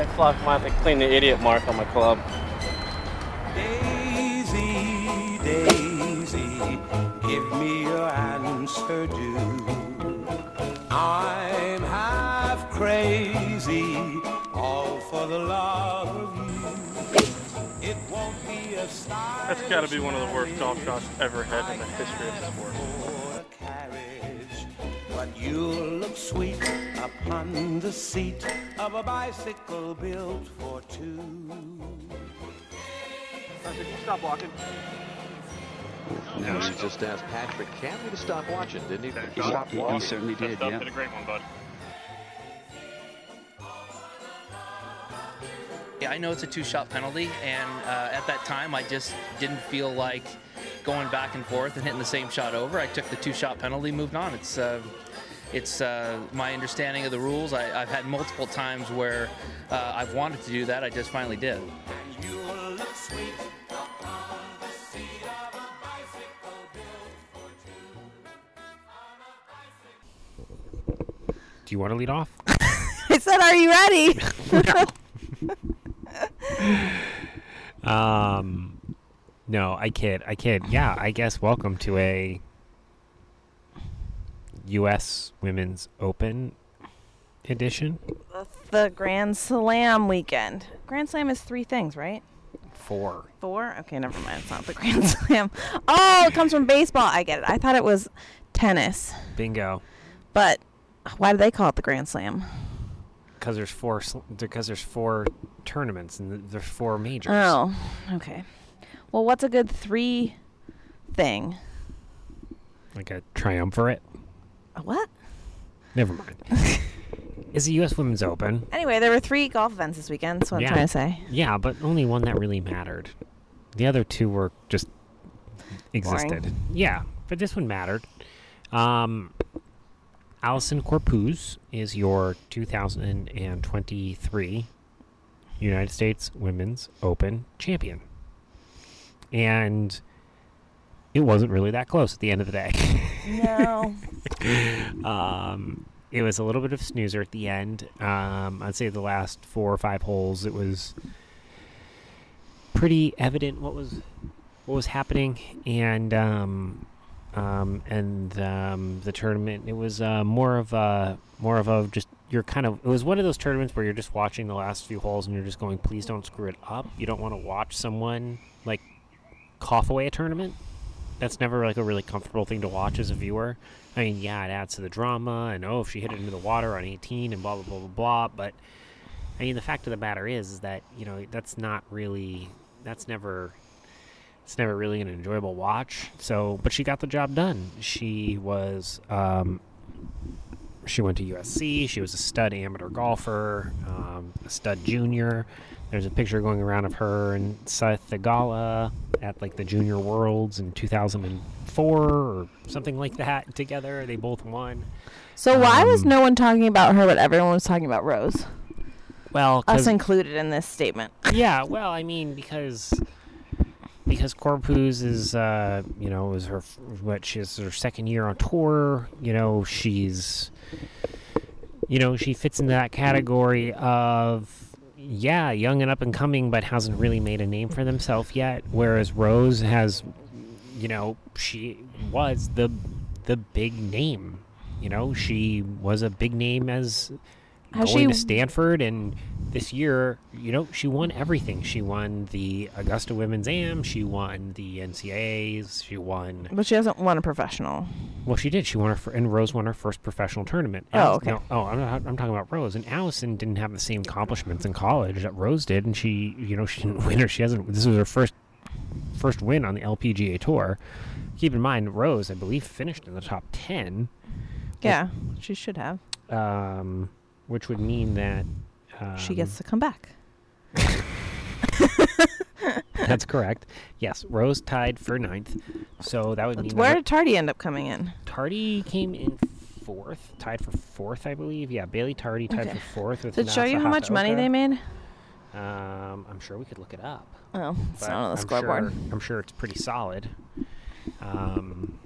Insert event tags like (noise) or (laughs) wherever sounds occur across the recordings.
Hey, Flock, I have to clean the idiot mark on my club. Daisy, Daisy, give me your answer do. I'm half crazy, all for the love of you. It won't be a star. That's got to be one of the worst golf shots ever had in the history of the sport. carriage, but you'll look sweet upon the seat of a bicycle built for two. Patrick, Stop walking. Now he just asked Patrick Cantlay to stop watching, didn't he? He stopped He, he certainly did, Stop, yeah. Did a great one, bud. Yeah, I know it's a two-shot penalty, and uh, at that time, I just didn't feel like going back and forth and hitting the same shot over. I took the two-shot penalty, moved on. It's uh, it's uh, my understanding of the rules. I, I've had multiple times where uh, I've wanted to do that. I just finally did. And you'll look sweet upon the seat of a bicycle built for two. Do you want to lead off? (laughs) I said, "Are you ready?" (laughs) Um, no, I kid. I kid. Yeah, I guess welcome to a U.S. Women's Open edition. the Grand Slam weekend. Grand Slam is three things, right? Four. Four? Okay, never mind. It's not the Grand (laughs) Slam. Oh, it comes from baseball. I get it. I thought it was tennis. Bingo. But why do they call it the Grand Slam? Because there's four. sl- Because there's four tournaments and there's four majors. Oh, okay. Well, what's a good three thing? Like a triumvirate. A what? Never mind. (laughs) Is the U.S. Women's Open? Anyway, there were three golf events this weekend. That's what Yeah. I'm trying to say. Yeah, but only one that really mattered. The other two were just existed. Yeah, but this one mattered. Um, Allisen Corpuz is your 2023 United States Women's Open champion. And it wasn't really that close at the end of the day. No. (laughs) Um, it was a little bit of snoozer at the end. Um, I'd say the last four or five holes, it was pretty evident what was what was happening, and um, um, and um, the tournament. It was uh, more of a more of a just you're kind of. It was one of those tournaments where you're just watching the last few holes and you're just going, please don't screw it up. You don't want to watch someone like cough away a tournament that's never like a really comfortable thing to watch as a viewer. I mean, yeah, it adds to the drama, and oh, if she hit it into the water on 18 and blah blah blah blah blah. But I mean, the fact of the matter is, is that you know that's not really that's never it's never really an enjoyable watch. So, but she got the job done. She was um, she went to USC. She was a stud amateur golfer, um, a stud junior. There's a picture going around of her and Sahith Theegala at like the Junior Worlds in 2004 or something like that together. They both won. So why was Um, no one talking about her, but everyone was talking about Rose? Well, us included in this statement. yeah, well, I mean, because because Corpuz is, uh, you know, was her what she's her second year on tour. You know, she's, you know, she fits into that category of yeah, young and up and coming, but hasn't really made a name for themselves yet. Whereas Rose has, you know, she was the the big name. You know, she was a big name as Has going she- to Stanford, and this year, you know, she won everything. She won the Augusta Women's Am. She won the NCAA's. She won. But she hasn't won a professional. Well, she did. She won her, fir- and Rose won her first professional tournament. Oh, Alice- okay. no, oh, I'm, not, I'm talking about Rose. And Allisen didn't have the same accomplishments in college that Rose did, and she, you know, she didn't (laughs) win her. She hasn't. This was her first first win on the LPGA tour. Keep in mind, Rose, I believe, finished in the top ten. Yeah, she should have. um, which would mean that um, she gets to come back. (laughs) That's correct. Yes, Rose tied for ninth, so that would mean Where did Tardy end up coming in? Tardy came in fourth, tied for fourth, I believe. Yeah, Bailey Tardy tied Okay. for fourth. With it show you how much money they made? Um, I'm sure we could look it up. Oh, it's not on the I'm scoreboard. Sure, I'm sure it's pretty solid. Um,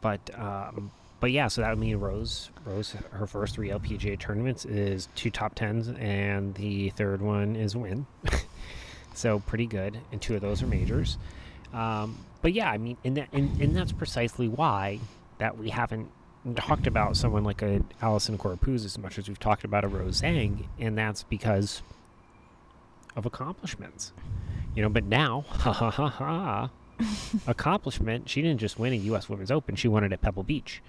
but um, but yeah, so that would mean Rose, Rose, her first three LPGA tournaments is two top tens, and the third one is a win. (laughs) so pretty good, and two of those are majors. Um, but yeah, I mean, and that, and, and that's precisely why that we haven't talked about someone like a Allisen Corpuz as much as we've talked about a Rose Zhang, and that's because of accomplishments. You know, but now, (laughs) ha ha ha ha, accomplishment. She didn't just win a U.S. Women's Open; she won it at Pebble Beach.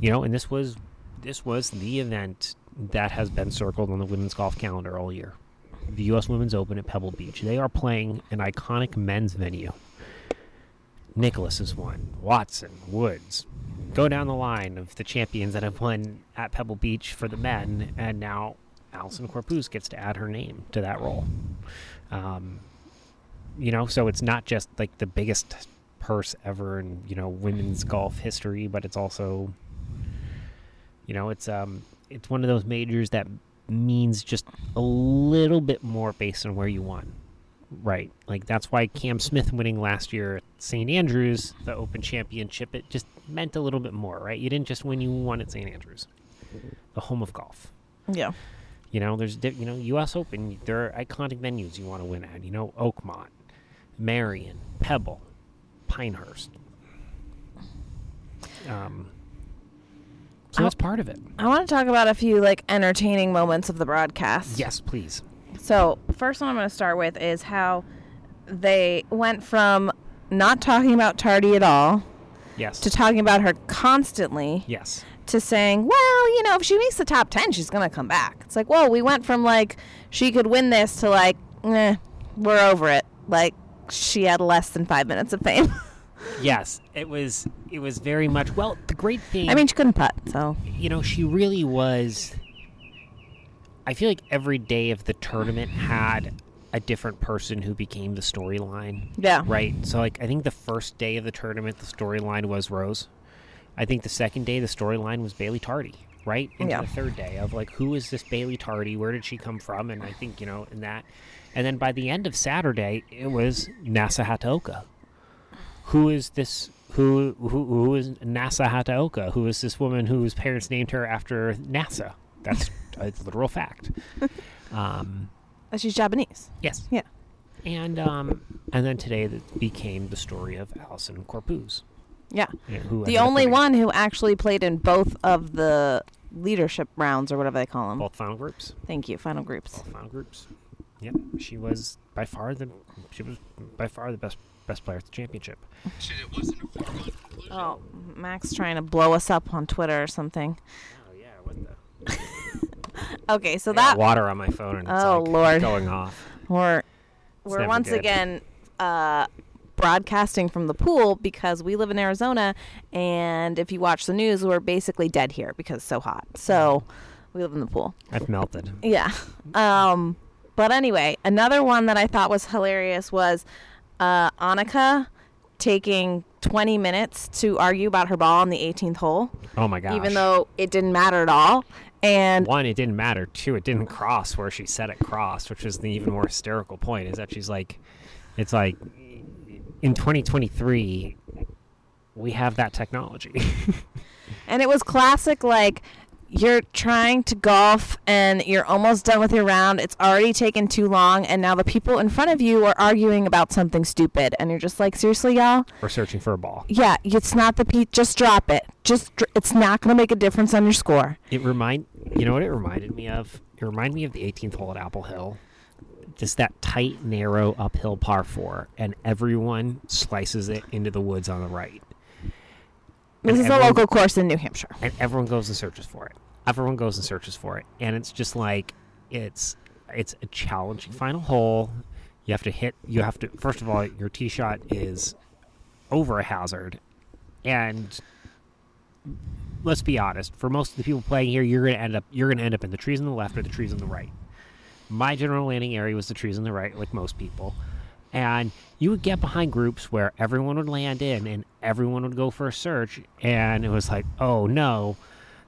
You know, and this was this was the event that has been circled on the women's golf calendar all year. The U.S. Women's Open at Pebble Beach. They are playing an iconic men's venue. Nicklaus has won. Watson, Woods. Go down the line of the champions that have won at Pebble Beach for the men, and now Allisen Corpuz gets to add her name to that role. Um, you know, so it's not just like the biggest purse ever in you know women's golf history, but it's also, you know, it's um, it's one of those majors that means just a little bit more based on where you won. Right. Like that's why Cam Smith winning last year at St. Andrews, the Open Championship, it just meant a little bit more, right? You didn't just win, you won at St. Andrews, the home of golf. Yeah. You know, there's you know U.S. Open. There are iconic venues you want to win at. You know, Oakmont, Merion, Pebble, Pinehurst. Um, so that's part of it. I want to talk about a few like entertaining moments of the broadcast. Yes, please. So, first one I'm going to start with is how they went from not talking about Tardy at all Yes. to talking about her constantly yes. to saying, well, you know, if she makes the top 10, she's going to come back. It's like, well, we went from like she could win this to like, eh, we're over it. Like she had less than five minutes of fame. (laughs) Yes. It was. It was very much. Well, the great thing. I mean, she couldn't putt, so you know, she really was. I feel like every day of the tournament had a different person who became the storyline. yeah. Right. So, like, I think the first day of the tournament, the storyline was Rose. I think the second day, the storyline was Bailey Tardy. Right. Into Yeah. the third day of like, who is this Bailey Tardy? Where did she come from? And I think you know, in that, and then by the end of Saturday, it was NASA Hataoka. Who is this? Who who who is NASA Hataoka? Who is this woman whose parents named her after NASA? That's a literal fact. (laughs) Um, Uh, She's Japanese. yes. Yeah. And um, and then today that became the story of Allisen Corpuz. Yeah. yeah, who The only one who actually played in both of the leadership rounds or whatever they call them. both final groups. Thank you. Final groups. Both final groups. Yep, she was by far the she was by far the best best player at the championship. Oh, Max trying to blow us up on Twitter or something. Oh yeah, what the? (laughs) Okay, so I got that water on my phone and it's Oh, like Lord. going off. we're we're once good. again uh, broadcasting from the pool because we live in Arizona, and if you watch the news, we're basically dead here because it's so hot. So we live in the pool. I've melted. Yeah. Um, but anyway, another one that I thought was hilarious was uh, Annika taking 20 minutes to argue about her ball on the 18th hole, Oh my gosh. even though it didn't matter at all. And one, it didn't matter. Two, it didn't cross where she said it crossed, which is the even more hysterical point. Is that she's like, it's like, in 2023, we have that technology. (laughs) and it was classic like you're trying to golf and you're almost done with your round. It's already taken too long, and now the people in front of you are arguing about something stupid, and you're just like, seriously, y'all? We're searching for a ball. Yeah, it's not the pe. Just drop it. Just dr- it's not going to make a difference on your score. It remind you know what it reminded me of? It reminded me of the 18th hole at Apple Hill. Just that tight, narrow uphill par four, and everyone slices it into the woods on the right. This And is a local course in New Hampshire. and everyone goes and searches for it. Everyone goes and searches for it, and it's just like it's it's a challenging final hole. You have to hit. You have to first of all, your tee shot is over a hazard, and let's be honest. For most of the people playing here, you're gonna end up you're gonna end up in the trees on the left or the trees on the right. My general landing area was the trees on the right, like most people. And you would get behind groups where everyone would land in and everyone would go for a search. And it was like, oh no.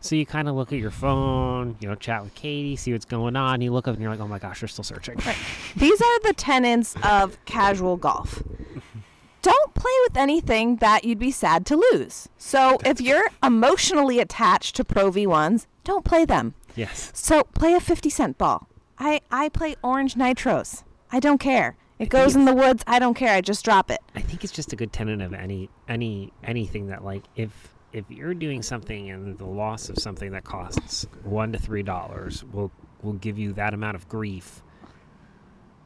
So you kind of look at your phone, you know, chat with Katie, see what's going on. You look up and you're like, oh my gosh, they're still searching. Right. These are the tenets of casual golf. don't play with anything that you'd be sad to lose. So if you're emotionally attached to Pro V1s, don't play them. Yes. So play a 50 cent ball. I, I play orange nitros. I don't care. It goes in the woods. I don't care. I just drop it. I think it's just a good tenet of any any anything that like if if you're doing something and the loss of something that costs one to three dollars will will give you that amount of grief,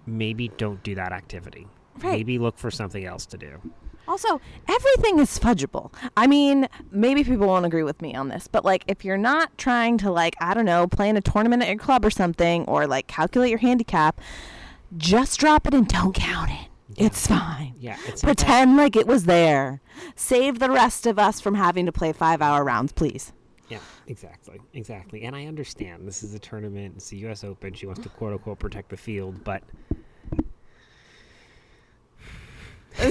maybe don't do that activity. Right. Maybe look for something else to do. Also, everything is fudgeable. I mean, maybe people won't agree with me on this, but like if you're not trying to like, I don't know, play in a tournament at your club or something or like calculate your handicap, just drop it and don't count it. It's fine. Yeah, it's Pretend like it was there. Save the rest of us from having to play 5-hour rounds, please. Yeah, exactly, exactly. And I understand this is a tournament. It's the U.S. Open. She wants to quote unquote protect the field, but (laughs)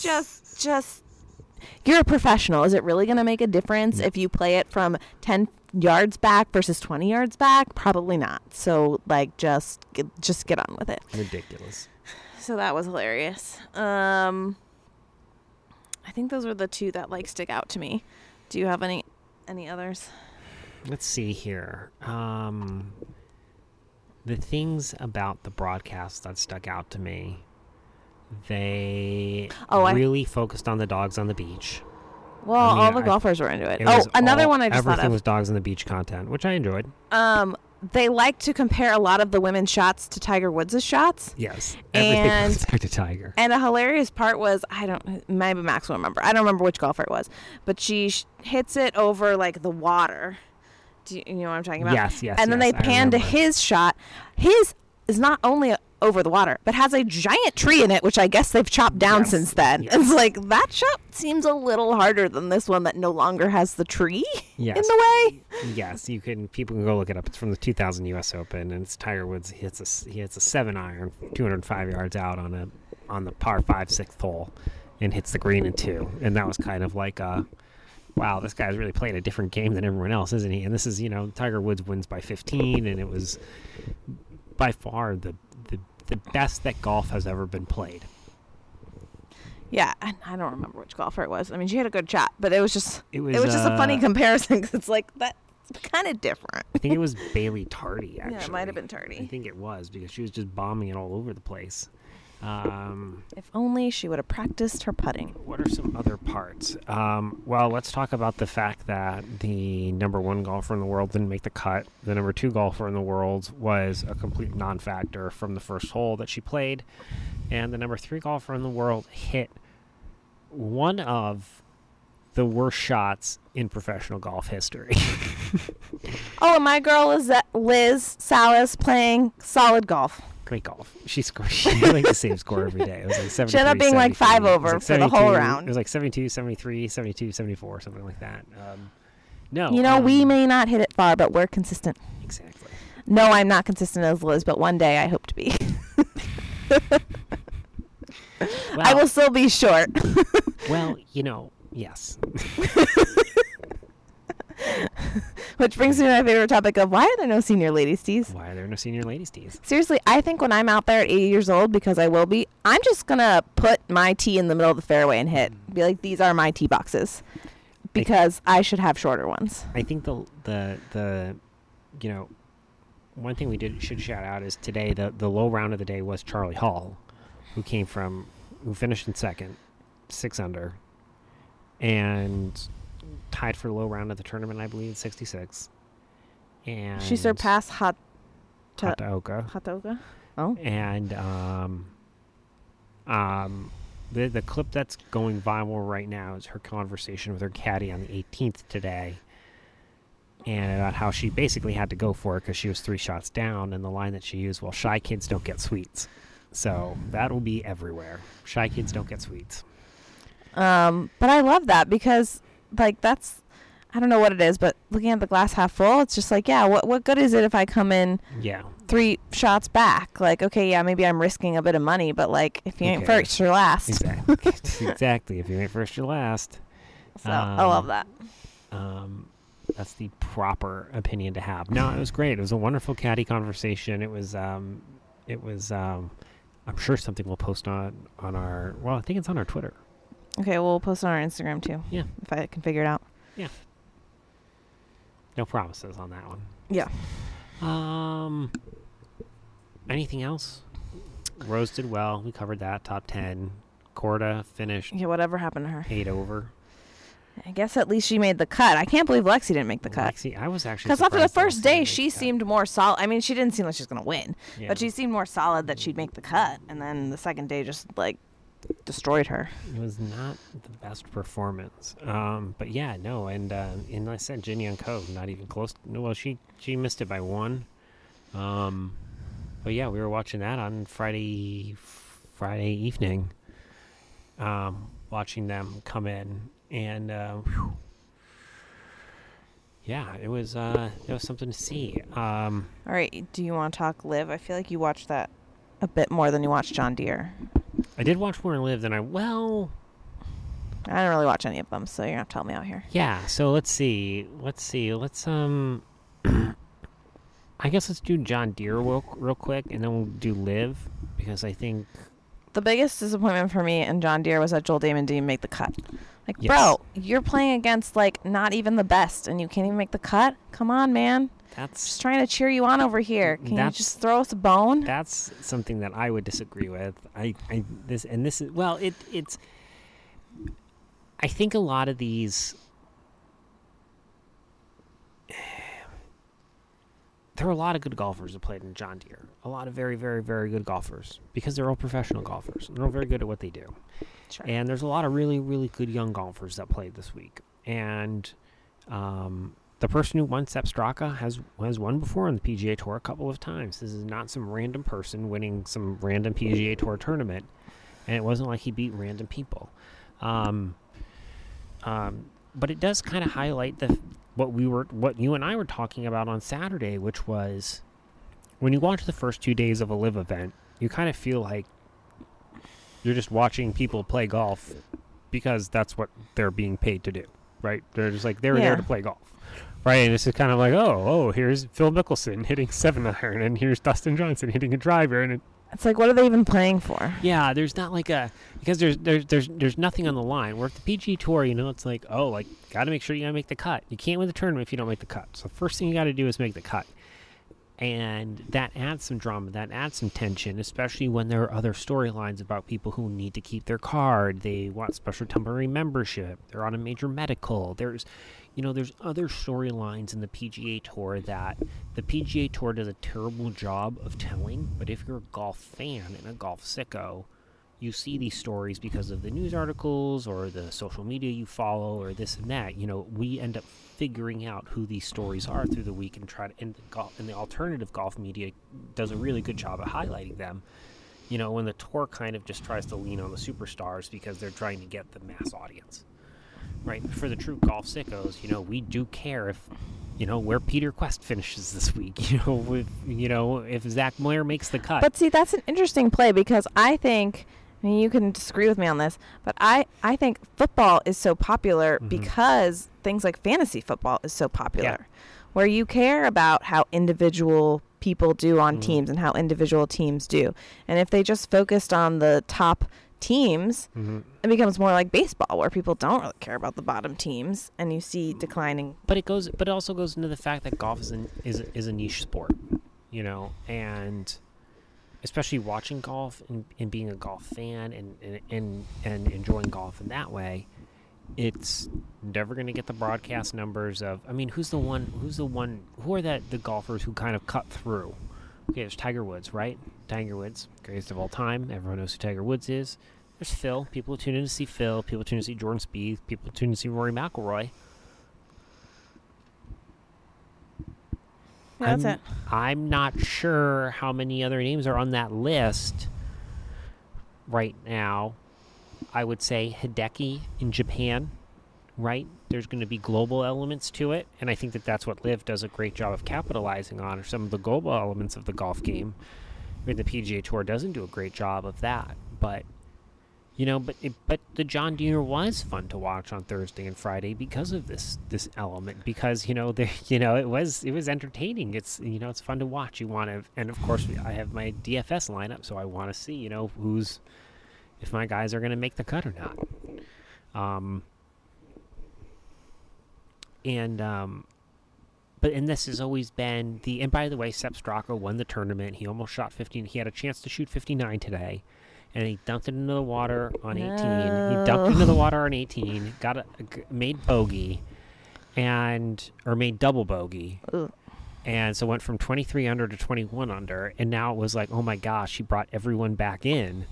just just you're a professional. Is it really going to make a difference if you play it from 10 yards back versus 20 yards back? Probably not. So like just get, just get on with it. ridiculous. So that was hilarious. Um I think those were the two that like stick out to me. Do you have any any others? Let's see here. Um, the things about the broadcast that stuck out to me, they Oh, I- really focused on the dogs on the beach. Well, I mean, all the I- golfers were into it. It oh, another all- one I just everything thought of. was dogs on the beach content, which I enjoyed. um they like to compare a lot of the women's shots to Tiger Woods' shots. Yes, everything And- back to Tiger. And a hilarious part was I don't maybe Max will remember. I don't remember which golfer it was, but she sh- hits it over like the water. Do you, you know what I'm talking about? Yes, yes, And then yes, they I pan to his shot. His is not only over the water, but has a giant tree in it, which I guess they've chopped down Yes, since then. yes. It's like that shot seems a little harder than this one that no longer has the tree Yes. (laughs) in the way. yes, you can. People can go look it up. It's from the 2000 U.S. Open, and it's Tiger Woods. He hits a he hits a seven iron, 205 yards out on a on the par five sixth hole, and hits the green in two. And that was kind of like a, wow, this guy's really playing a different game than everyone else, isn't he? And this is you know Tiger Woods wins by 15, and it was by far the the, best that golf has ever been played. Yeah, and I don't remember which golfer it was. I mean, she had a good shot, but it was just It it was, was, just a funny uh, comparison (laughs) because it's like that's kind of different. I think it was (laughs) Bailey Tardy. Actually, Yeah, it might have been Tardy. I think it was because she was just bombing it all over the place. Um, If only she would have practiced her putting. What are some other parts? Um, well, let's talk about the fact that the number one golfer in the world didn't make the cut. The number two golfer in the world was a complete non factor from the first hole that she played. And the number three golfer in the world hit one of the worst shots in professional golf history. (laughs) Oh, and my girl is Liz Salas playing solid golf. Great golf. She scored. (laughs) She had like the same score every day. It was like 73, She ended up being like five over like for the whole round. It was like 72, 73, 72, 74, something like that. Um, no. You know, we um, may not hit it far, but we're consistent. Exactly. No, I'm not consistent as Liz, but one day I hope to be. (laughs) I will still be short. (laughs) Well, you know, yes. Which brings me to my favorite topic of why are there no senior ladies tees? Why are there no senior ladies tees? Seriously, I think when I'm out there at 80 years old, because I will be, I'm just gonna put my tee in the middle of the fairway and hit. Be like, these are my tee boxes, because I should have shorter ones. I think the the the you know one thing we did should shout out is today the the low round of the day was Charlie Hall, who came from who finished in second, six under, and tied for the low round of the tournament, I believe, sixty six. And She surpassed Hot Hataoka. Hatoga. Oh, and um, um, the the clip that's going viral right now is her conversation with her caddy on the 18th today, and about how she basically had to go for it because she was three shots down, and the line that she used, "Well, shy kids don't get sweets," so that will be everywhere. Shy kids don't get sweets. Um, but I love that because like that's I don't know what it is, but looking at the glass half full, it's just like, yeah, what what good is it if I come in Yeah, three shots back? Like, okay, yeah, maybe I'm risking a bit of money, but like if you ain't first, you're last. exactly, (laughs) exactly. If you ain't first, you're last. So I love Um, that. um, that's the proper opinion to have. No, it was great. It was a wonderful caddy conversation. It was, um, it was, um, I'm sure something we'll post on on our. Well, I think it's on our Twitter. Okay, well, post it on our Instagram too. Yeah. If I can figure it out. Yeah. No promises on that one. Yeah. Um. Anything else? Rose did well. We covered that. Top ten. Korda finished Yeah, whatever happened to her. eight over. I guess at least she made the cut. I can't believe Lexi didn't make the cut. Lexi, I was actually Because after the first Lexi day, she seemed more solid. I mean, she didn't seem like she was going to win, Yeah. but she seemed more solid that she'd make the cut. And then the second day just like destroyed her. It was not the best performance. Um, but yeah, no, and uh, and I said Jin Young Ko. Not even close. No, well, she she missed it by one. Um, but yeah, we were watching that on Friday Friday evening. Um, watching them come in, and uh, whew. yeah, it was uh, it was something to see. Um, All right, do you want to talk LIV? I feel like you watched that a bit more than you watched John Deere. I did watch more and LIV than I well. I don't really watch any of them, so you're gonna have to help me out here. Yeah, so let's see. Let's see. Let's um (clears throat) I guess let's do John Deere real, real quick and then we'll do LIV because I think The biggest disappointment for me in John Deere was that Joel Dahmen didn't make the cut. Like, Yes. bro, you're playing against like not even the best, and you can't even make the cut. Come on, man. that's Just trying to cheer you on over here. Mm, Can you just throw us a bone? that's something that I would disagree with. I, I this and this is well it it's I think a lot of these there are a lot of good golfers that played in John Deere. A lot of very, very, very good golfers because they're all professional golfers and they're all very good at what they do. Sure. And there's a lot of really, really good young golfers that played this week. And um, the person who won Sepp Straka has has won before on the PGA Tour a couple of times. This is not some random person winning some random PGA Tour tournament, and it wasn't like he beat random people. Um, um, but it does kind of highlight the what we were what you and I were talking about on Saturday, which was when you watch the first two days of a LIV event, you kind of feel like you're just watching people play golf because that's what they're being paid to do, right? They're just like they're Yeah. there to play golf, right? And this is kind of like, oh, oh, here's Phil Mickelson hitting seven iron, and here's Dustin Johnson hitting a driver, and it, It's like, what are they even playing for? yeah, there's not like a because there's there's there's there's nothing on the line. Where at the PG Tour, you know, it's like oh, like got to make sure you gotta make the cut. You can't win the tournament if you don't make the cut. So first thing you got to do is make the cut, and that adds some drama. That adds some tension, especially when there are other storylines about people who need to keep their card. They want special temporary membership. They're on a major medical. There's you know, there's other storylines in the PGA Tour that the PGA Tour does a terrible job of telling. But if you're a golf fan and a golf sicko, you see these stories because of the news articles or the social media you follow or this and that. You know, we end up figuring out who these stories are through the week and try to. And the, golf, and the alternative golf media does a really good job of highlighting them. You know, when the tour kind of just tries to lean on the superstars because they're trying to get the mass audience right for the true golf sickos you know we do care if you know where peter Kuest finishes (laughs) this week you know with you know if zach moyer makes the cut But see, that's an interesting play because I think, I mean, you can disagree with me on this, but I, I think football is so popular Mm-hmm. because things like fantasy football is so popular, where you care about how individual people do on Mm-hmm. teams and how individual teams do. And if they just focused on the top teams, Mm-hmm. it becomes more like baseball, where people don't really care about the bottom teams, and you see declining. but it goes but it also goes into the fact that golf is an, is is a niche sport you know and especially watching golf and, and being a golf fan and, and and and enjoying golf in that way it's never going to get the broadcast numbers of i mean who's the one who's the one who are that the golfers who kind of cut through okay there's tiger woods right tiger woods greatest of all time everyone knows who tiger woods is there's phil people tune in to see phil people tune in to see jordan Spieth. people tune in to see rory mcilroy that's I'm, it. I'm not sure how many other names are on that list right now. I would say Hideki in Japan, right? There's going to be global elements to it, and I think that that's what LIV does a great job of capitalizing on, or some of the global elements of the golf game. I mean, the PGA Tour doesn't do a great job of that, but you know, but it, but the John Deere was fun to watch on Thursday and Friday because of this this element. Because you know, (laughs) the you know it was it was entertaining. It's you know it's fun to watch. You want to, and of course I have my DFS lineup, so I want to see you know who's if my guys are going to make the cut or not. Um, and um, but and this has always been the. And by the way, Sepp Straka won the tournament. He almost shot 15. He had a chance to shoot 59 today, and he dumped it into the water on 18. He dumped into the water on 18. Got a, made bogey, and or made double bogey. Ugh. And so went from 23 under to 21 under, and now it was like, oh my gosh, he brought everyone back in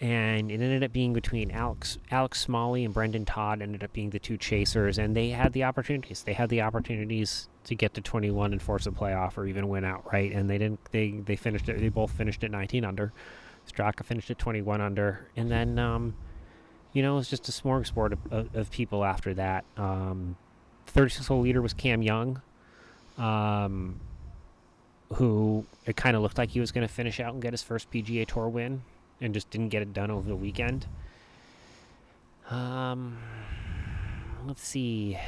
and it ended up being between Alex Alex Smalley and Brendan Todd ended up being the two chasers, and they had the opportunities. They had the opportunities to get to 21 and force a playoff or even win outright, and they didn't. They they finished it. They both finished at 19 under. Straka finished at 21 under, and then um, you know it was just a smorgasbord of, of, of people after that. Um, 36 hole leader was Cam Young. Um, who it kind of looked like he was going to finish out and get his first PGA Tour win and just didn't get it done over the weekend. Um, let's see.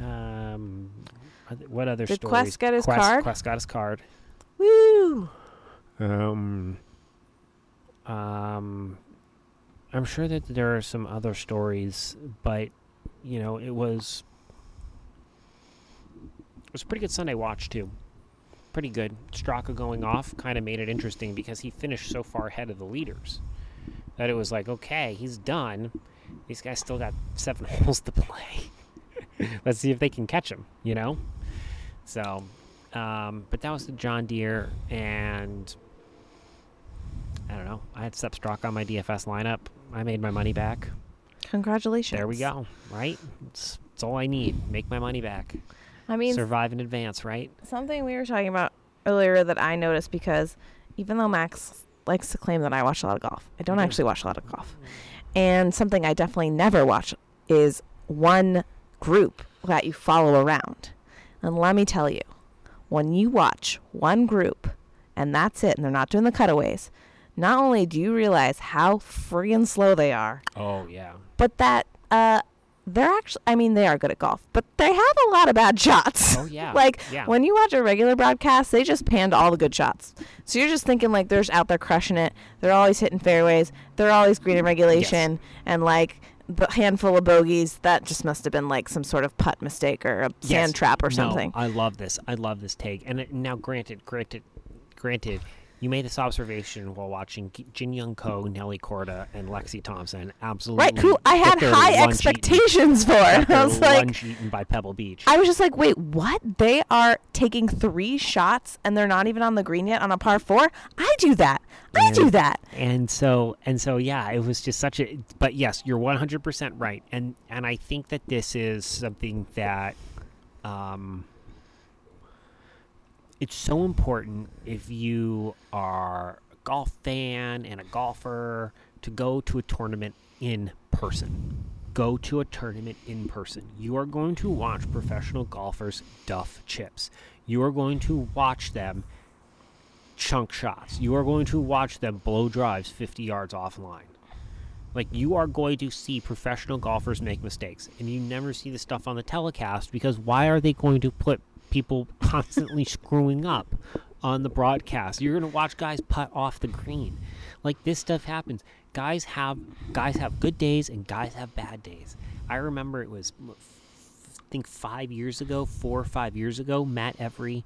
Um, what other Did stories? Kuest got his Kuest, card? Kuest got his card. Woo! Um, um, I'm sure that there are some other stories, but you know, it was it was a pretty good Sunday watch too. Pretty good. Straka going off kind of made it interesting because he finished so far ahead of the leaders that it was like, okay, he's done. These guys still got seven (laughs) holes to play. (laughs) Let's see if they can catch him. You know. So, um, but that was the John Deere, and I don't know. I had Sepp Straka on my DFS lineup. I made my money back. Congratulations. There we go. Right? It's, it's all I need. Make my money back. I mean, Survive in advance, right? something we were talking about earlier that I noticed because even though Max likes to claim that I watch a lot of golf, I don't Mhm. actually watch a lot of golf. And something I definitely never watch is one group that you follow around. And let me tell you, when you watch one group and that's it, and they're not doing the cutaways, not only do you realize how friggin' slow they are, Oh yeah. but that uh, they're actually, I mean, they are good at golf, but they have a lot of bad shots. Oh yeah. (laughs) like yeah. when you watch a regular broadcast, they just panned all the good shots. So you're just thinking like they're just out there crushing it. They're always hitting fairways. They're always green in regulation, and like the handful of bogeys that just must have been like some sort of putt mistake or a Yes. sand trap or No, something. I love this. I love this take. And it, now, granted, granted, granted, you made this observation while watching Jin Young Ko, Nelly Korda, and Lexi Thompson. Absolutely. Right? Who I had high lunch eaten- expectations for. (laughs) I was like, lunch eaten by Pebble Beach. I was just like, wait, what? They are taking three shots and they're not even on the green yet on a par four. I do that. I do that. and so and so yeah it was just such a but yes you're 100% right and and i think that this is something that um it's so important if you are a golf fan and a golfer to go to a tournament in person go to a tournament in person you are going to watch professional golfers duff chips you are going to watch them chunk shots. You are going to watch them blow drives 50 yards offline. Like you are going to see professional golfers make mistakes, and you never see the stuff on the telecast because why are they going to put people constantly screwing up on the broadcast? You're going to watch guys putt off the green. Like this stuff happens. Guys have guys have good days and guys have bad days. I remember it was I think 5 years ago, 4 or 5 years ago, Matt Every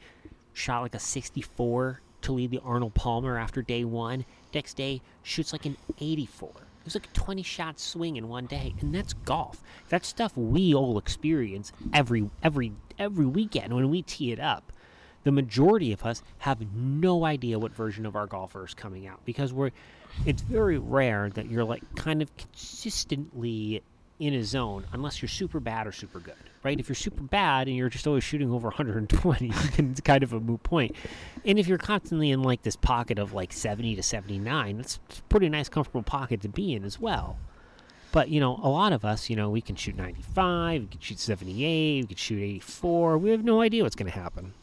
shot like a 64 to lead the Arnold Palmer after day one. Next day, shoots like an 84. It was like a 20 shot swing in one day, and that's golf. That's stuff we all experience every every every weekend when we tee it up. The majority of us have no idea what version of our golfer is coming out because we're. It's very rare that you're like kind of consistently in a zone unless you're super bad or super good, right? If you're super bad and you're just always shooting over (laughs) 120, then it's kind of a moot point. And if you're constantly in like this pocket of like 70 to 79, that's a pretty nice, comfortable pocket to be in as well. But you know, a lot of us, you know, we can shoot 95, we can shoot 78, we can shoot 84. We have no idea what's going to happen.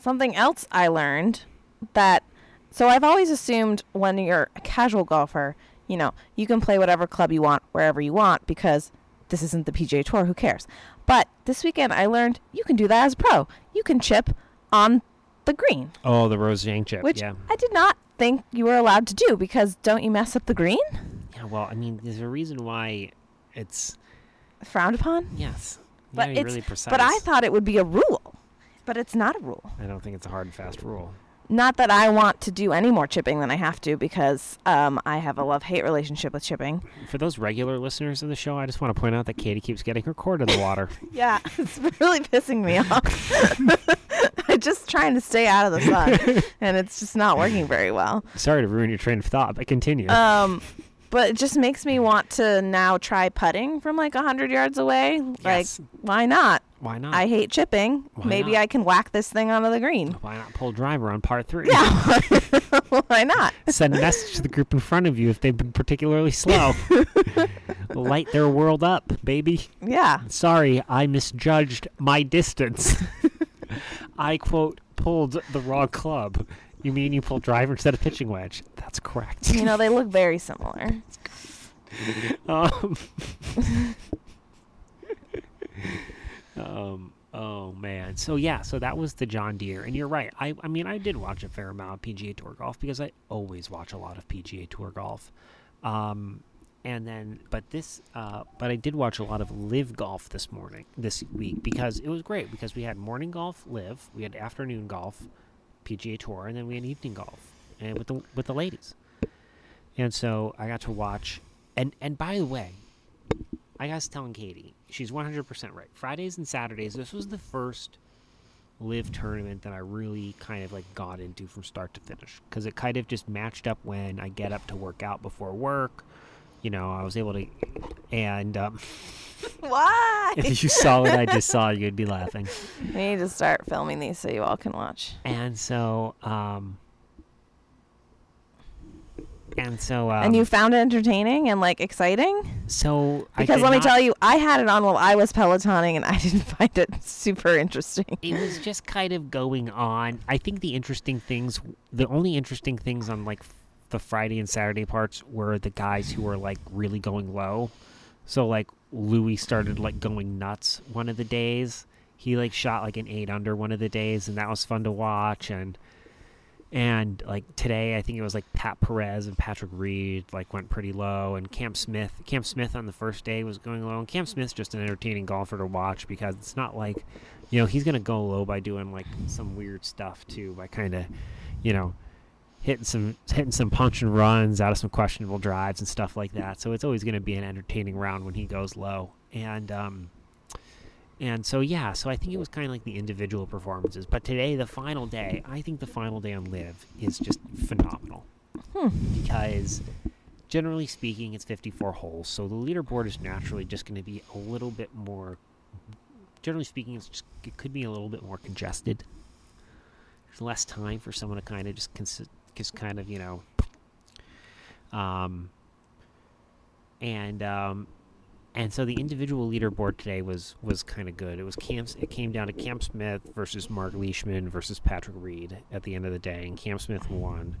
Something else I learned that so I've always assumed when you're a casual golfer, you know, you can play whatever club you want wherever you want because this isn't the PGA Tour. Who cares? But this weekend, I learned you can do that as a pro. You can chip on the green, Oh, the Rose Zhang chip. which yeah. I did not think you were allowed to do because don't you mess up the green? Well, I mean, there's a reason why it's Frowned upon. yes. But it's really precise. but I thought it would be a rule, but it's not a rule. I don't think it's a hard and fast rule. Not that I want to do any more chipping than I have to because um, I have a love hate relationship with chipping. For those regular listeners of the show, I just want to point out that Katie keeps getting her cord in the water. (laughs) Yeah, it's really pissing me off. (laughs) I'm just trying to stay out of the sun, (laughs) and it's just not working very well. Sorry to ruin your train of thought, but continue. Um, but it just makes me want to now try putting from like 100 yards away. Yes. Like, why not? Why not? I hate chipping. Why Maybe not? I can whack this thing onto the green. Why not pull driver on part three? Yeah, (laughs) why not? Send a message to the group in front of you if they've been particularly slow. (laughs) Light their world up, baby. Yeah. Sorry, I misjudged my distance. (laughs) I quote pulled the wrong club. You mean you pull driver instead of pitching wedge? That's correct. You know, they look very similar. (laughs) Um, (laughs) um, oh man. So yeah, so that was the John Deere, and you're right. I, I mean, I did watch a fair amount of PGA Tour golf because I always watch a lot of PGA Tour golf. Um, and then, but this, uh, but I did watch a lot of LIV golf this morning, this week because it was great because we had morning golf, LIV, we had afternoon golf, PGA Tour, and then we had evening golf, and with the with the ladies. And so I got to watch, and and by the way, I was telling Katie, she's 100% right. Fridays and Saturdays, this was the first LIV tournament that I really kind of like got into from start to finish because it kind of just matched up when I get up to work out before work. You know, I was able to, and um, (laughs) Why? if you saw what I just saw, you'd be laughing. (laughs) We need to start filming these so you all can watch. And so, um, and so, um, and you found it entertaining and like exciting? so Because let me tell you, I had it on while I was pelotoning and I (laughs) didn't find it super interesting. it was just kind of going on. I think the interesting things, the only interesting things on like the Friday and Saturday parts were the guys who were like really going low. So like Louis started like going nuts one of the days. He like shot like an eight under one of the days, and that was fun to watch. And and like today, I think it was like Pat Perez and Patrick Reed like went pretty low, and Cam Smith. Cam Smith on the first day was going low, and Cam Smith's just an entertaining golfer to watch because it's not like, you know, he's gonna go low by doing like some weird stuff too, by kind of, you know, hitting some hitting some punch and runs out of some questionable drives and stuff like that. So it's always gonna be an entertaining round when he goes low, and um, and so yeah, so I think it was kind of like the individual performances. But today, the final day, I think the final day on LIV is just phenomenal because generally speaking, it's 54 holes, so the leaderboard is naturally just going to be a little bit more. Generally speaking, it's just it could be a little bit more congested. There's less time for someone to kind of just just kind of you know. Um. And um, and so the individual leaderboard today was was kind of good. It was Cam. It came down to Cam Smith versus Mark Leishman versus Patrick Reed at the end of the day, and Cam Smith won.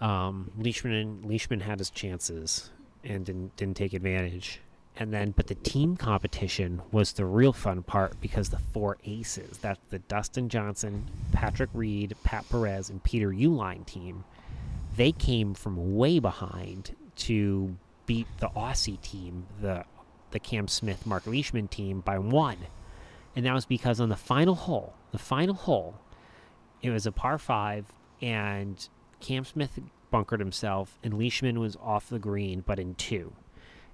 Um, Leishman Leishman had his chances and didn't didn't take advantage. And then, but the team competition was the real fun part because the four aces, that's the Dustin Johnson, Patrick Reed, Pat Perez, and Peter Uihlein team, they came from way behind to beat the Aussie team, the the Cam Smith, Mark Leishman team by one. And that was because on the final hole, the final hole, it was a par five, and Cam Smith bunkered himself, and Leishman was off the green, but in two.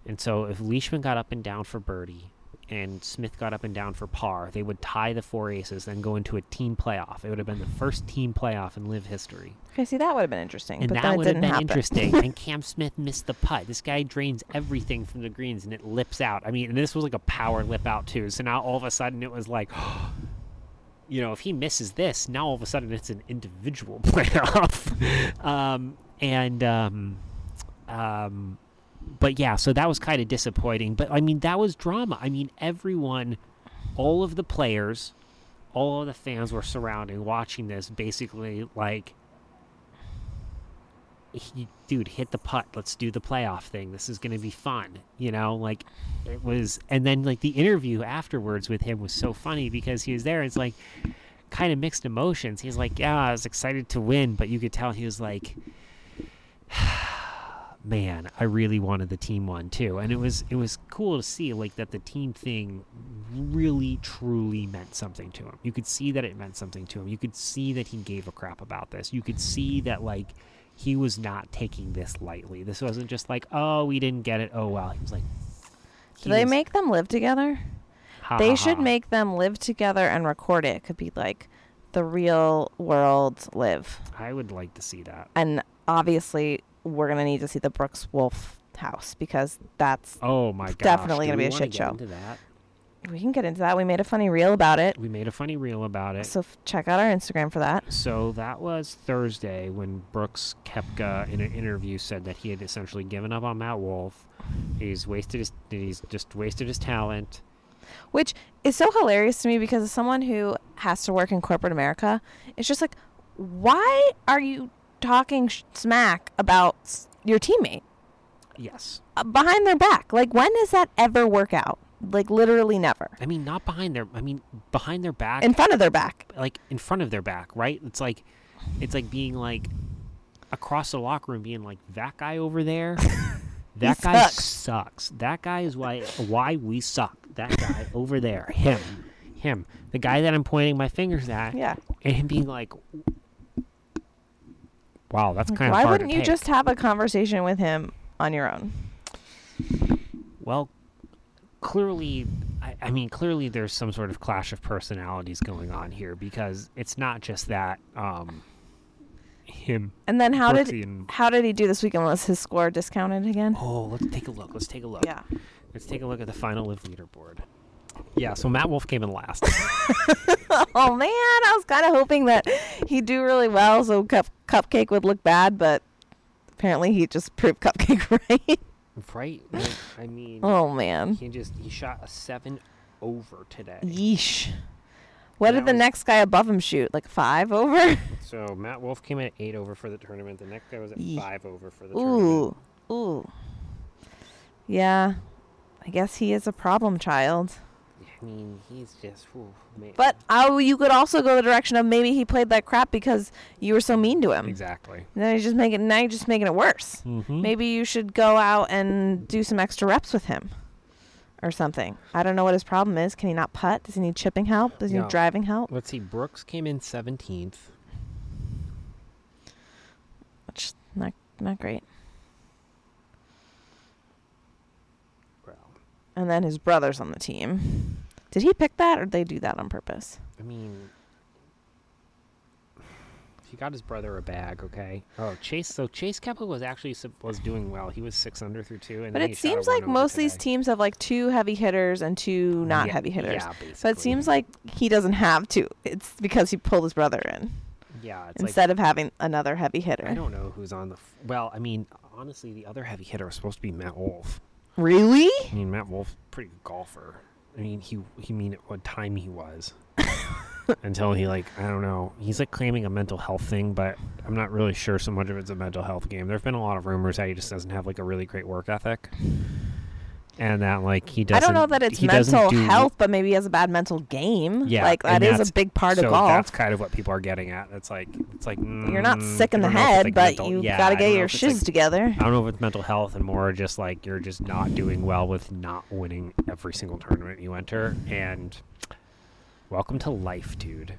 And so if Leishman got up and down for birdie, and Smith got up and down for par, they would tie the four aces, then go into a team playoff. It would have been the first team playoff in LIV history. Okay, see, that would have been interesting, And but that would have didn't been happen. interesting. and (laughs) Cam Smith missed the putt. This guy drains everything from the greens and it lips out. I mean, and this was like a power lip out too. So now all of a sudden it was like, (gasps) you know, if he misses this, now all of a sudden it's an individual (laughs) playoff. (laughs) um, and um, um, but yeah, so that was kind of disappointing. But I mean, that was drama. I mean, everyone, all of the players, all of the fans were surrounding, watching this, basically like dude, hit the putt. Let's do the playoff thing. This is gonna be fun. You know, like it was. And then like the interview afterwards with him was so funny because he was there. It's like kind of mixed emotions. He's like, yeah, I was excited to win, but you could tell he was like, (sighs) man, I really wanted the team one too. And it was it was cool to see like that the team thing really truly meant something to him. You could see that it meant something to him. You could see that he gave a crap about this. You could see that like he was not taking this lightly. This wasn't just like, oh, we didn't get it. Oh well. He was like Do they was- make them live together? ha, They ha, should ha. make them live together and record it. It could be like the real world live. I would like to see that. And obviously, we're going to need to see the Brooks Wolf house because that's. Oh my gosh. definitely do gonna be a shit get show. Into that? We can get into that. We made a funny reel about it. We made a funny reel about it. So f- check out our Instagram for that. So that was Thursday when Brooks Koepka in an interview said that he had essentially given up on Matt Wolff. He's wasted his he's just wasted his talent. Which is so hilarious to me because as someone who has to work in corporate America, it's just like, why are you talking sh- smack about s- your teammate Yes. uh, behind their back? Like, when does that ever work out? Like, literally never. I mean not behind their I mean behind their back In front of their back. like in front of their back, right? It's like it's like being like across the locker room being like that guy over there (laughs) that guy sucks." sucks. That guy is why why we suck. That guy over there, him. Him. The guy that I'm pointing my fingers at. Yeah. and him being like, "Wow, that's kind of why wouldn't you take." just have a conversation with him on your own? Well, clearly, I, I mean, clearly, there's some sort of clash of personalities going on here because it's not just that um, him. And then how Brooksy did and- how did he do this weekend? Was his score discounted again? Oh, let's take a look. Let's take a look. Yeah. Let's take a look at the final LIV leaderboard. Yeah, so Matt Wolff came in last. (laughs) Oh man, I was kind of hoping that he'd do really well, so cup, Cupcake would look bad, but apparently he just proved (laughs) Cupcake right. right? Like, I mean, oh man, he just he shot a seven over today. yeesh. What That did the was- next guy above him shoot? Like five over? (laughs) So Matt Wolff came in at eight over for the tournament. The next guy was at Yee. five over for the tournament. Ooh, ooh. Yeah, I guess he is a problem child. I mean, he's just, ooh, man. But oh, you could also go the direction of maybe he played that crap because you were so mean to him. exactly. Now you're just making now you're just making it worse. Mm-hmm. Maybe you should go out and do some extra reps with him, or something. I don't know what his problem is. Can he not putt? Does he need chipping help? Does he Yeah. need driving help? Let's see. Brooks came in seventeenth. Which not not great. And then his brother's on the team. Did he pick that, or did they do that on purpose? I mean, he got his brother a bag. Okay. Oh, Chase. So Chase Koepka was actually sup- was doing well. He was six under through two, and But it seems like most of these teams have like two heavy hitters and two not Yeah, heavy hitters. Yeah, basically. So it seems like he doesn't have to. It's because he pulled his brother in yeah. It's like instead of having another heavy hitter. I don't know who's on the. F- well, I mean, honestly, the other heavy hitter was supposed to be Matt Wolff. Really? I mean, Matt Wolff, pretty good golfer. I mean, he he mean at what time he was. (laughs) Until he like I don't know. He's like claiming a mental health thing, but I'm not really sure so much of it's a mental health game. There've been a lot of rumors that he just doesn't have like a really great work ethic, and that like he doesn't. don't know that it's mental do- health, but maybe he has a bad mental game. Yeah, like that is a big part so of golf. that's kind of what people are getting at. It's like it's like You're not mm, sick in the don't know if it's, head, like, but mental- you yeah, got to get your shiz like, together. I don't know if it's mental health and more just like you're just not doing well with not winning every single tournament you enter. And welcome to life, dude.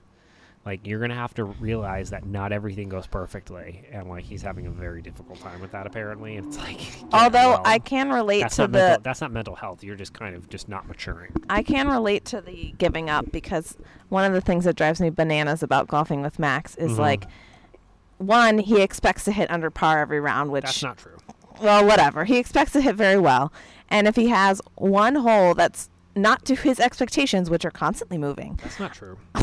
Like you're gonna have to realize that not everything goes perfectly, and like he's having a very difficult time with that. Apparently, and it's like. (laughs) Although well, I can relate to the mental, that's not mental health. You're just kind of just not maturing. I can relate to the giving up because one of the things that drives me bananas about golfing with Max is Mhm. like one, he expects to hit under par every round, which That's not true. well, whatever. He expects to hit very well. And if he has one hole that's not to his expectations, which are constantly moving, That's not true. (laughs)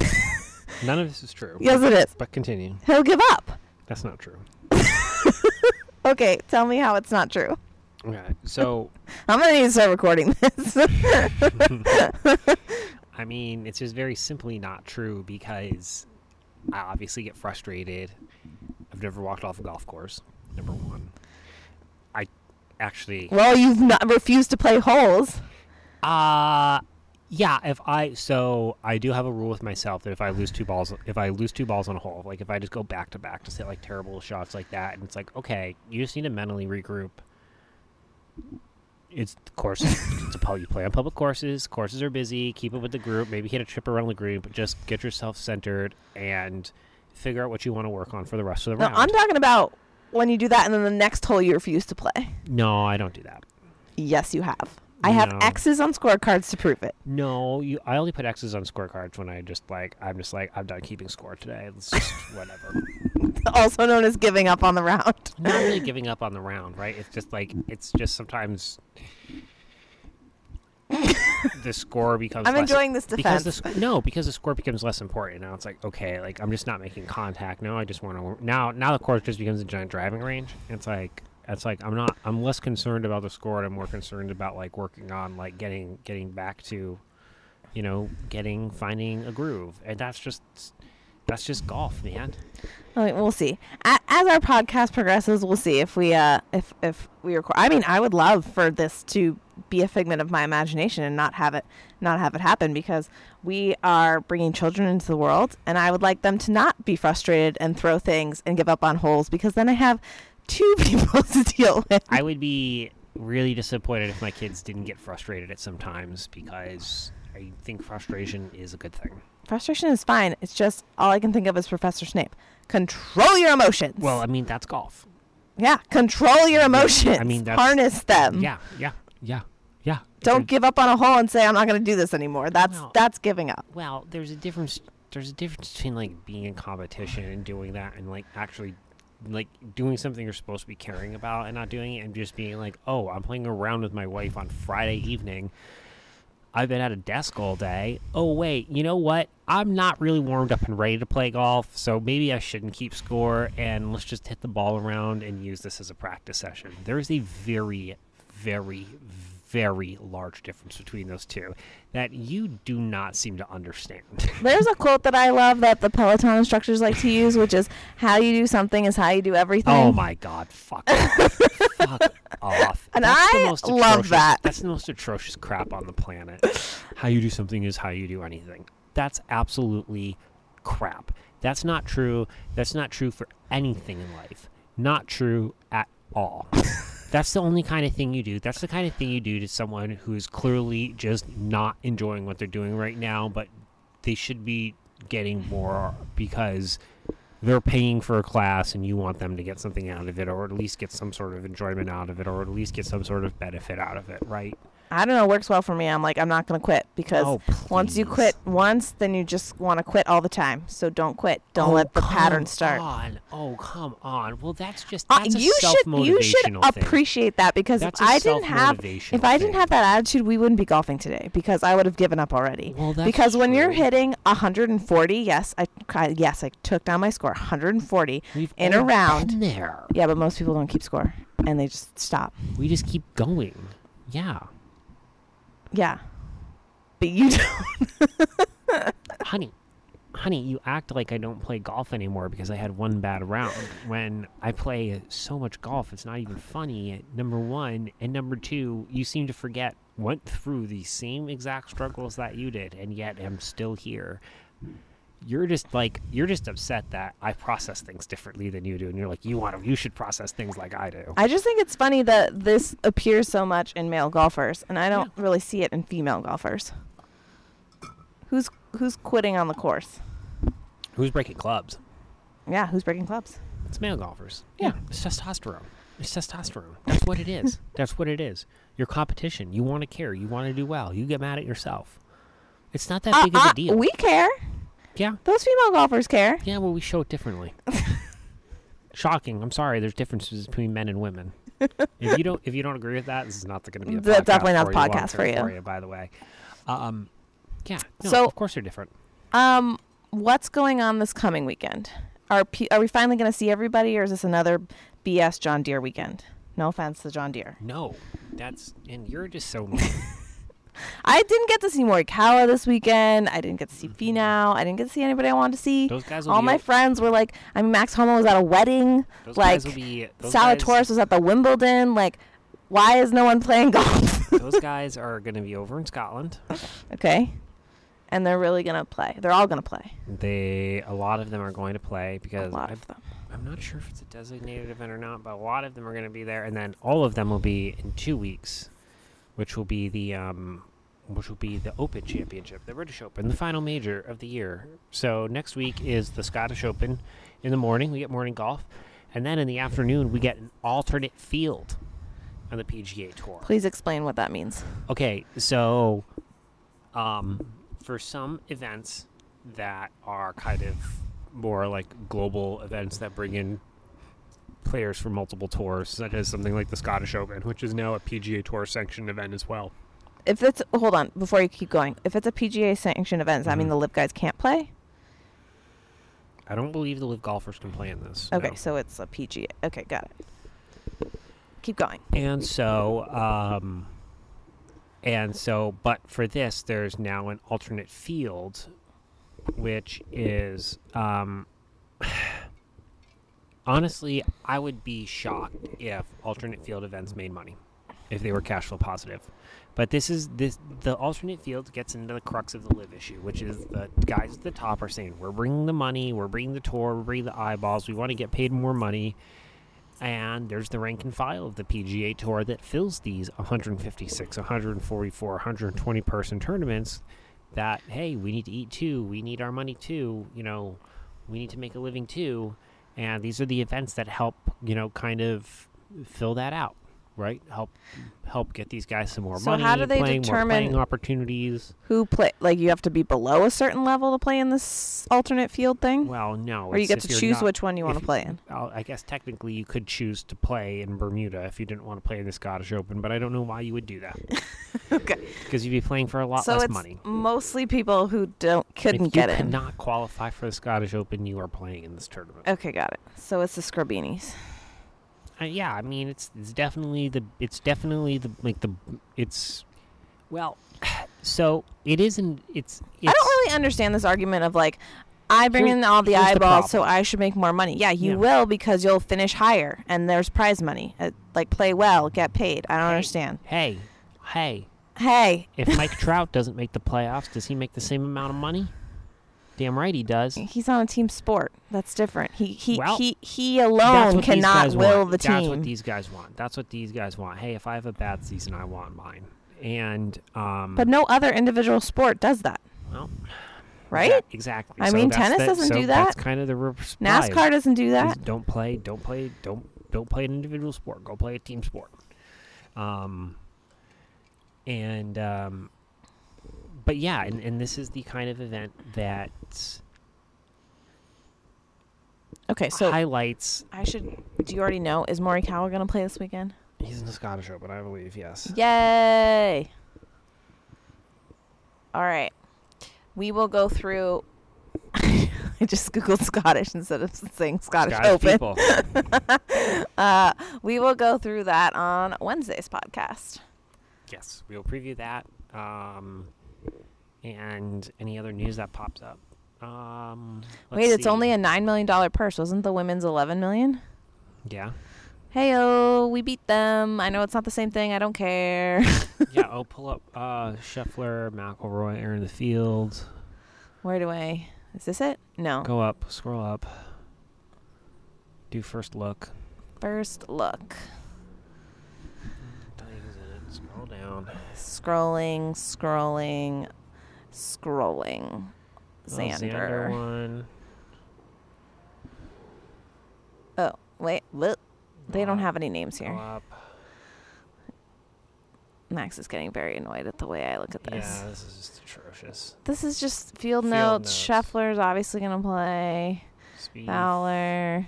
None of this is true. yes, it is. But continue. He'll give up. That's not true. (laughs) Okay, tell me how it's not true. Okay, so (laughs) I'm gonna need to start recording this. (laughs) I mean, it's just very simply not true because I obviously get frustrated. I've never walked off a golf course. Number one. I actually. Well, you've not refused to play holes. Uh yeah, if I so I do have a rule with myself that if I lose two balls if I lose two balls on a hole, like if I just go back to back to hit like terrible shots like that and it's like, okay, you just need to mentally regroup. It's the course (laughs) it's a pub you play on public courses, courses are busy, keep up with the group, maybe hit a trip around the group, just get yourself centered and figure out what you want to work on for the rest of the No, round. I'm talking about when you do that and then the next hole you refuse to play. no, I don't do that. Yes, you have. I have No. X's on scorecards to prove it. No, you. I only put X's on scorecards when I just like. I'm just like I'm done keeping score today. It's just (laughs) whatever. (laughs) also known as giving up on the round. Not really (laughs) giving up on the round, right? It's just like it's just sometimes the score becomes. I'm enjoying this because the defense. no, because the score becomes less important. Now it's like okay, like I'm just not making contact. Now I just want to. Now now the course just becomes a giant driving range. It's like it's like I'm not. I'm less concerned about the score. and I'm more concerned about like working on like getting getting back to, you know, getting finding a groove, and that's just that's just golf, man. I mean, we'll see. As our podcast progresses, we'll see if we uh if if we record. I mean, I would love for this to be a figment of my imagination and not have it not have it happen because we are bringing children into the world, and I would like them to not be frustrated and throw things and give up on holes because then I have two people (laughs) to deal with. I would be really disappointed if my kids didn't get frustrated at some times because I think frustration is a good thing. Frustration is fine. It's just all I can think of is Professor Snape. Control your emotions. Well, I mean that's golf. yeah, control your emotions. I mean, that's- harness them. Yeah, yeah, yeah, yeah. Don't give up on a hole and say I'm not going to do this anymore. That's Well- that's giving up. Well, there's a difference. There's a difference between like being in competition and doing that, and like actually, like doing something you're supposed to be caring about and not doing it, and just being like, oh, I'm playing around with my wife on Friday evening. I've been at a desk all day. Oh wait, you know what? I'm not really warmed up and ready to play golf, so maybe I shouldn't keep score and let's just hit the ball around and use this as a practice session. There is a very, very, very large difference between those two that you do not seem to understand. (laughs) There's a quote that I love that the Peloton instructors like to use, which is "How you do something is how you do everything." oh my god, fuck off. fuck (laughs) off. And That's the I most love that. That's the most atrocious crap on the planet. how you do something is how you do anything. That's absolutely crap. That's not true. That's not true for anything in life. Not true at all. (laughs) That's the only kind of thing you do. That's the kind of thing you do to someone who's clearly just not enjoying what they're doing right now, but they should be getting more because they're paying for a class and you want them to get something out of it or at least get some sort of enjoyment out of it or at least get some sort of benefit out of it, right? I don't know. It works well for me. I'm like I'm not going to quit because Oh, once you quit once, then you just want to quit all the time. So don't quit. Don't Oh, let the pattern start. Come on. Oh, come on. Well, that's just Uh, that's a you should you should thing. appreciate that because That's if I didn't have if I didn't have that attitude, we wouldn't be golfing today because I would have given up already. Well, that's because when you're hitting 140, yes, I yes I took down my score 140 We've in a round. there. Yeah, but most people don't keep score and they just stop. We just keep going. Yeah. Yeah, but you (laughs) don't. honey, honey, you act like I don't play golf anymore because I had one bad round. When I play so much golf, it's not even funny. Number one, and number two, you seem to forget went through the same exact struggles that you did, and yet am still here. You're just like you're just upset that I process things differently than you do, and you're like you want to, you should process things like I do. I just think it's funny that this appears so much in male golfers, and I don't really see it in female golfers. Who's who's quitting on the course? Who's breaking clubs? Yeah, who's breaking clubs? It's male golfers. Yeah, it's testosterone. It's testosterone. That's what it is. (laughs) That's what it is. Your competition. You want to care. You want to do well. You get mad at yourself. It's not that Uh, big of uh, a deal. We care. Yeah. Those female golfers care. Yeah, well, we show it differently. (laughs) Shocking. I'm sorry. There's differences between men and women. if you don't, if you don't agree with that, this is not going to be the That's podcast definitely not for the you, podcast long-term for you. By the way, um, yeah. No, So- of course they're different. Um, what's going on this coming weekend? Are pe- are we finally going to see everybody, or is this another BS John Deere weekend? No offense to John Deere. No, that's and you're just so (laughs) mean. I didn't get to see Morikawa this weekend. I didn't get to see mm-hmm. Finau. I didn't get to see anybody I wanted to see. Those guys will All my o- friends were like, I mean, Max Homa was at a wedding. Those like, guys will be. Salvatore guys, was at the Wimbledon. Like, why is no one playing golf? those (laughs) guys are going to be over in Scotland. okay. And they're really gonna play. They're all gonna play. They a lot of them are going to play because. A lot I, of them. I'm not sure if it's a designated event or not, but a lot of them are going to be there, and then all of them will be in two weeks, which will be the um, which will be the Open Championship, the British Open, the final major of the year. So next week is the Scottish Open. In the morning, we get morning golf, and then in the afternoon, we get an alternate field on the PGA Tour. Please explain what that means. Okay, so um, for some events that are kind of more like global events that bring in players from multiple tours, such as something like the Scottish Open, which is now a PGA Tour sanctioned event as well. If it's hold on before you keep going. If it's a PGA sanctioned event, does that mean Mhm. the LIV guys can't play? I don't believe the LIV golfers can play in this. Okay, no. so it's a PGA. Okay, got it. Keep going. And so, um, and so, but for this, there's now an alternate field, which is, um, honestly, I would be shocked if alternate field events made money, if they were cash flow positive. But this is this the alternate field gets into the crux of the LIV issue, which is the guys at the top are saying we're bringing the money, we're bringing the tour, we're bringing the eyeballs, we want to get paid more money and there's the rank and file of the PGA Tour that fills these 156, 144, 120 person tournaments. That hey, we need to eat too. We need our money too. You know, we need to make a living too. And these are the events that help you know kind of fill that out, right? Help help get these guys some more So money. how do they playing, more playing determine- opportunities? Who play? Like you have to be below a certain level to play in this alternate field thing, Well, no. or you get to choose not- which one you want to play in. I'll- guess technically you could choose to play in Bermuda if you didn't want to play in the Scottish Open, but I don't know why you would do that. (laughs) Okay. Because you'd be playing for a lot So less money. mostly people who don't couldn't if get in. cannot qualify for the Scottish Open, you are playing in this tournament. Okay, got it. So it's the Scrubinis. Uh, yeah, I mean it's it's definitely the it's definitely the like the it's well, so it isn't it's, it's I don't really understand this argument of like, I bring in all the here's the eyeballs, so. I should make more money. Yeah, you Yeah. will because you'll finish higher and there's prize money. Uh, like play well, get paid. I don't understand. Hey, hey, Hey, if Mike Trout doesn't make the playoffs, does he make the same amount of money? Damn right he does. he's on a team sport. That's different. He he Well, he he alone cannot will want. the team. That's what these guys want. That's what these guys want. Hey, if I have a bad season, I want mine. And um, but no other individual sport does that, well, right? exac- exactly. I So mean, tennis the- doesn't so do That's that. kind of the reprise. NASCAR doesn't do that. Don't play. Don't play. Don't don't play an individual sport. Go play a team sport. Um. And um, but yeah, and, and this is the kind of event that Okay, so highlights. I should. Do you already know? Is Maury Morikawa gonna play this weekend? He's in the Scottish Open, I believe. Yes. Yay! All right. We will go through. (laughs) I just googled Scottish instead of saying Scottish, Scottish Open. people. (laughs) Uh, we will go through that on Wednesday's podcast. Yes, we will preview that. Um, and any other news that pops up. Um, Wait, it's see. only a nine million dollar purse. Wasn't the women's eleven million? yeah, Hey oh, we beat them. I know it's not the same thing. I don't care. (laughs) yeah. Oh, pull up uh, Scheffler, McIlroy Aaron the field. Where do I? Is this it? No. Go up, scroll up. Do first look. First look. Tiger's in it. Scroll down. Scrolling, scrolling, scrolling. Oh, Xander Xander. one. Oh, wait. Look. They Go don't up, have any names Go here. up. Max is getting very annoyed at the way I look at this. Yeah, this is just atrocious. This is just field, Field notes. notes. Scheffler's obviously going to play. Speed. Fowler.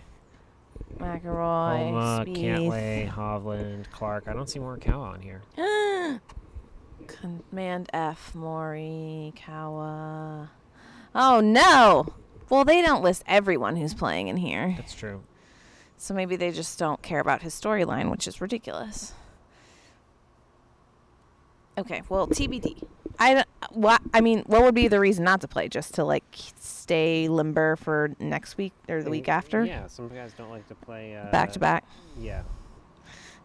McIlroy. Homa, Spieth. Cantlay, Hovland, Clark. I don't see Morikawa on here. (gasps) (gasps) Command F, Morikawa. Oh no! Well, they don't list everyone who's playing in here, That's true. so maybe they just don't care about his storyline, which is ridiculous. Okay, well, TBD. I don't- what I mean, what would be the reason not to play? Just to like stay limber for next week or the week after, Yeah, some guys don't like to play uh, back to back. Yeah.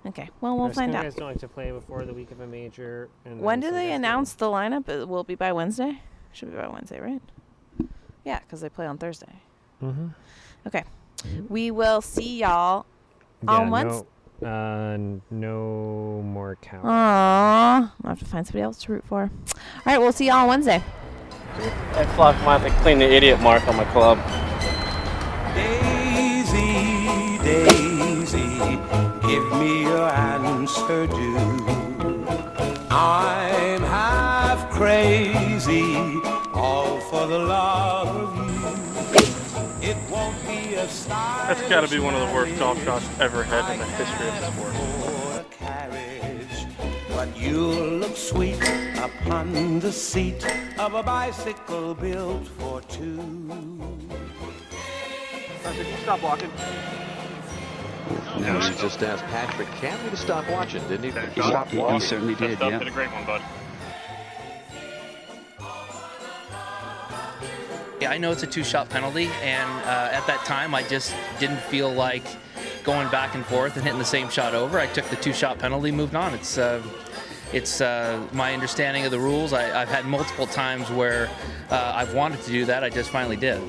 Okay, well, we'll find out. guys don't like to play before the week of a major. And When do they announce the lineup? It will be by Wednesday. Should be by Wednesday, right? Yeah, because they play on Thursday. Mm-hmm. Okay, we will see y'all on Wednesday. No, uh, no more cow. Aww, I'll have to find somebody else to root for. All right, we'll see y'all on Wednesday. Ed Flock might have to clean the idiot mark on my club. Give me your answer due. I'm half crazy, all for the love of you. It won't be a style. That's got to be one of the worst golf shots ever hit in the history of the sport. for a carriage, but you'll look sweet upon the seat of a bicycle built for two. Stop walking. Now he just asked Patrick Cantlay to stop watching, didn't he? He stopped walking. He certainly did, Stop, yeah. Did a great one, bud. Yeah, I know it's a two-shot penalty, and uh, at that time, I just didn't feel like going back and forth and hitting the same shot over. I took the two-shot penalty, moved on. It's uh, it's uh, my understanding of the rules. I, I've had multiple times where uh, I've wanted to do that. I just finally did.